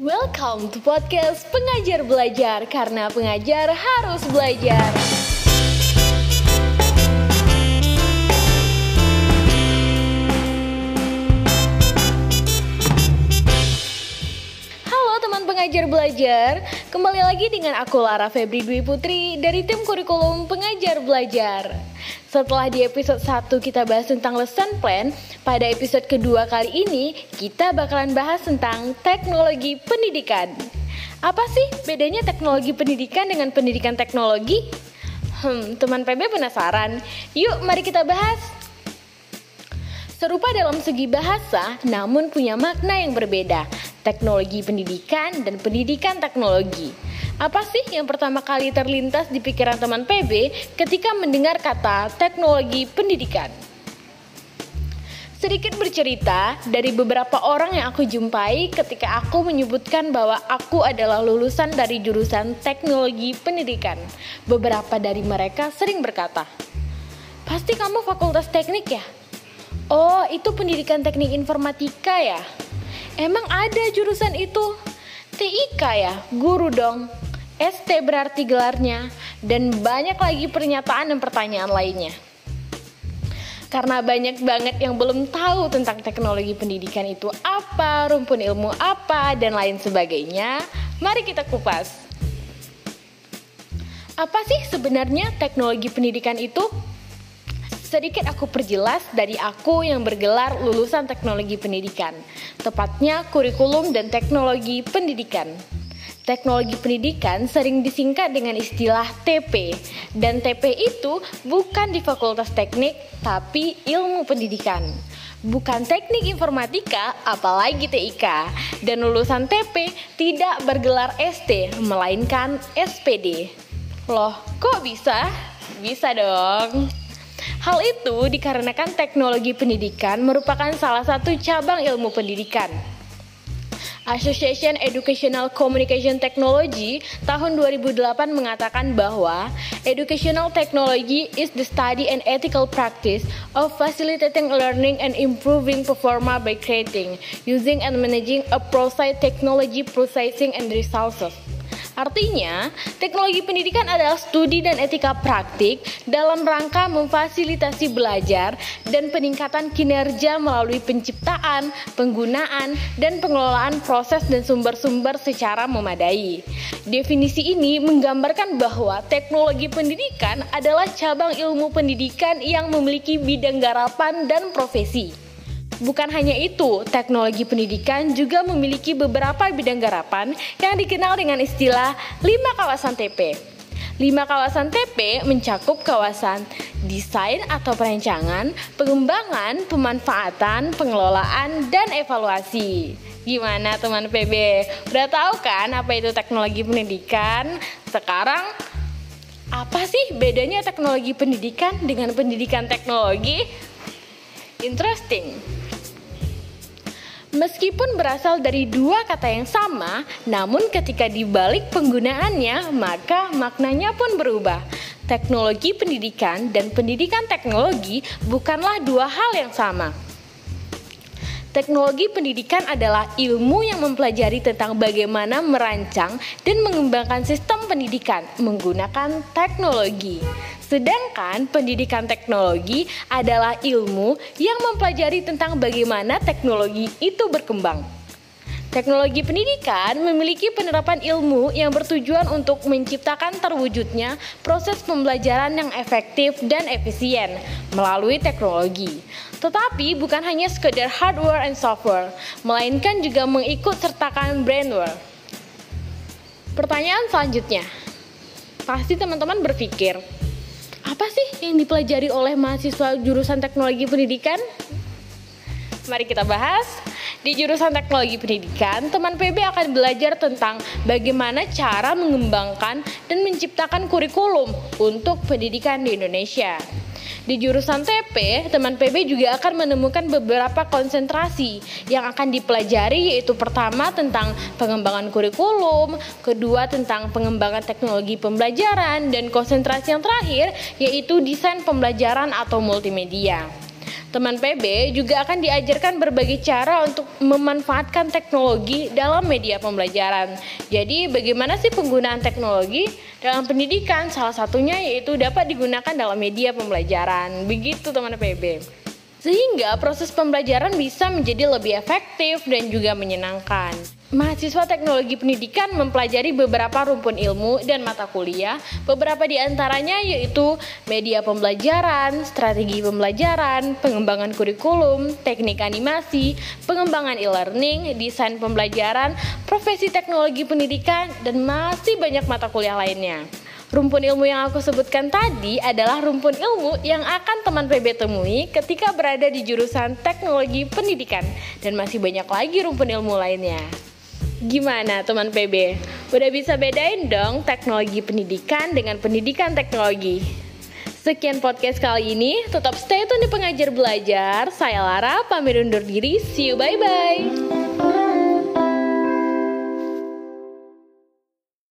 Welcome to podcast Pengajar Belajar karena pengajar harus belajar. Belajar, kembali lagi dengan aku Lara Febri Dwi Putri dari tim kurikulum Pengajar Belajar. Setelah di episode 1 kita bahas tentang lesson plan, pada episode kedua kali ini kita bakalan bahas tentang teknologi pendidikan. Apa sih bedanya teknologi pendidikan dengan pendidikan teknologi? Hmm, teman PB penasaran? Yuk mari kita bahas. Serupa dalam segi bahasa, namun punya makna yang berbeda. Teknologi pendidikan dan pendidikan teknologi. Apa sih yang pertama kali terlintas di pikiran teman PB ketika mendengar kata teknologi pendidikan? Sedikit bercerita dari beberapa orang yang aku jumpai ketika aku menyebutkan bahwa aku adalah lulusan dari jurusan teknologi pendidikan. Beberapa dari mereka sering berkata, "Pasti kamu fakultas teknik ya?" Oh, itu pendidikan teknik informatika ya? Emang ada jurusan itu? TIK ya? Guru dong. ST berarti gelarnya. Dan banyak lagi pernyataan dan pertanyaan lainnya. Karena banyak banget yang belum tahu tentang teknologi pendidikan itu apa, rumpun ilmu apa, dan lain sebagainya, mari kita kupas. Apa sih sebenarnya teknologi pendidikan itu? Sedikit aku perjelas dari aku yang bergelar lulusan teknologi pendidikan, tepatnya kurikulum dan teknologi pendidikan. Teknologi pendidikan sering disingkat dengan istilah TP, dan TP itu bukan di fakultas teknik, tapi ilmu pendidikan. Bukan teknik informatika, apalagi TIK. Dan lulusan TP tidak bergelar ST, melainkan SPD. Loh, kok bisa? Bisa dong. Hal itu dikarenakan teknologi pendidikan merupakan salah satu cabang ilmu pendidikan. Association Educational Communication Technology tahun 2008 mengatakan bahwa educational technology is the study and ethical practice of facilitating learning and improving performance by creating, using and managing a process technology processing and resources. Artinya, teknologi pendidikan adalah studi dan etika praktik dalam rangka memfasilitasi belajar dan peningkatan kinerja melalui penciptaan, penggunaan, dan pengelolaan proses dan sumber-sumber secara memadai. Definisi ini menggambarkan bahwa teknologi pendidikan adalah cabang ilmu pendidikan yang memiliki bidang garapan dan profesi. Bukan hanya itu, teknologi pendidikan juga memiliki beberapa bidang garapan yang dikenal dengan istilah lima kawasan TP. Lima kawasan TP mencakup kawasan desain atau perencangan, pengembangan, pemanfaatan, pengelolaan, dan evaluasi. Gimana teman PB? Udah tahu kan apa itu teknologi pendidikan? Sekarang apa sih bedanya teknologi pendidikan dengan pendidikan teknologi? Interesting. Meskipun berasal dari dua kata yang sama, namun ketika dibalik penggunaannya, maka maknanya pun berubah. Teknologi pendidikan dan pendidikan teknologi bukanlah dua hal yang sama. Teknologi pendidikan adalah ilmu yang mempelajari tentang bagaimana merancang dan mengembangkan sistem pendidikan menggunakan teknologi. Sedangkan pendidikan teknologi adalah ilmu yang mempelajari tentang bagaimana teknologi itu berkembang. Teknologi pendidikan memiliki penerapan ilmu yang bertujuan untuk menciptakan terwujudnya proses pembelajaran yang efektif dan efisien melalui teknologi. Tetapi bukan hanya sekedar hardware and software, melainkan juga mengikut sertakan brainware. Pertanyaan selanjutnya, pasti teman-teman berpikir, apa sih yang dipelajari oleh mahasiswa jurusan teknologi pendidikan? Mari kita bahas. Di jurusan teknologi pendidikan, teman PB akan belajar tentang bagaimana cara mengembangkan dan menciptakan kurikulum untuk pendidikan di Indonesia. Di jurusan TP, teman PB juga akan menemukan beberapa konsentrasi yang akan dipelajari yaitu pertama tentang pengembangan kurikulum, kedua tentang pengembangan teknologi pembelajaran, dan konsentrasi yang terakhir yaitu desain pembelajaran atau multimedia. Teman PB juga akan diajarkan berbagai cara untuk memanfaatkan teknologi dalam media pembelajaran. Jadi, bagaimana sih penggunaan teknologi dalam pendidikan? Salah satunya yaitu dapat digunakan dalam media pembelajaran. Begitu teman PB. Sehingga proses pembelajaran bisa menjadi lebih efektif dan juga menyenangkan. Mahasiswa teknologi pendidikan mempelajari beberapa rumpun ilmu dan mata kuliah, beberapa di antaranya yaitu media pembelajaran, strategi pembelajaran, pengembangan kurikulum, teknik animasi, pengembangan e-learning, desain pembelajaran, profesi teknologi pendidikan, dan masih banyak mata kuliah lainnya. Rumpun ilmu yang aku sebutkan tadi adalah rumpun ilmu yang akan teman PB temui ketika berada di jurusan teknologi pendidikan dan masih banyak lagi rumpun ilmu lainnya. Gimana teman PB? Udah bisa bedain dong teknologi pendidikan dengan pendidikan teknologi? Sekian podcast kali ini, tetap stay tune di pengajar belajar. Saya Lara, pamit undur diri. See you, bye-bye.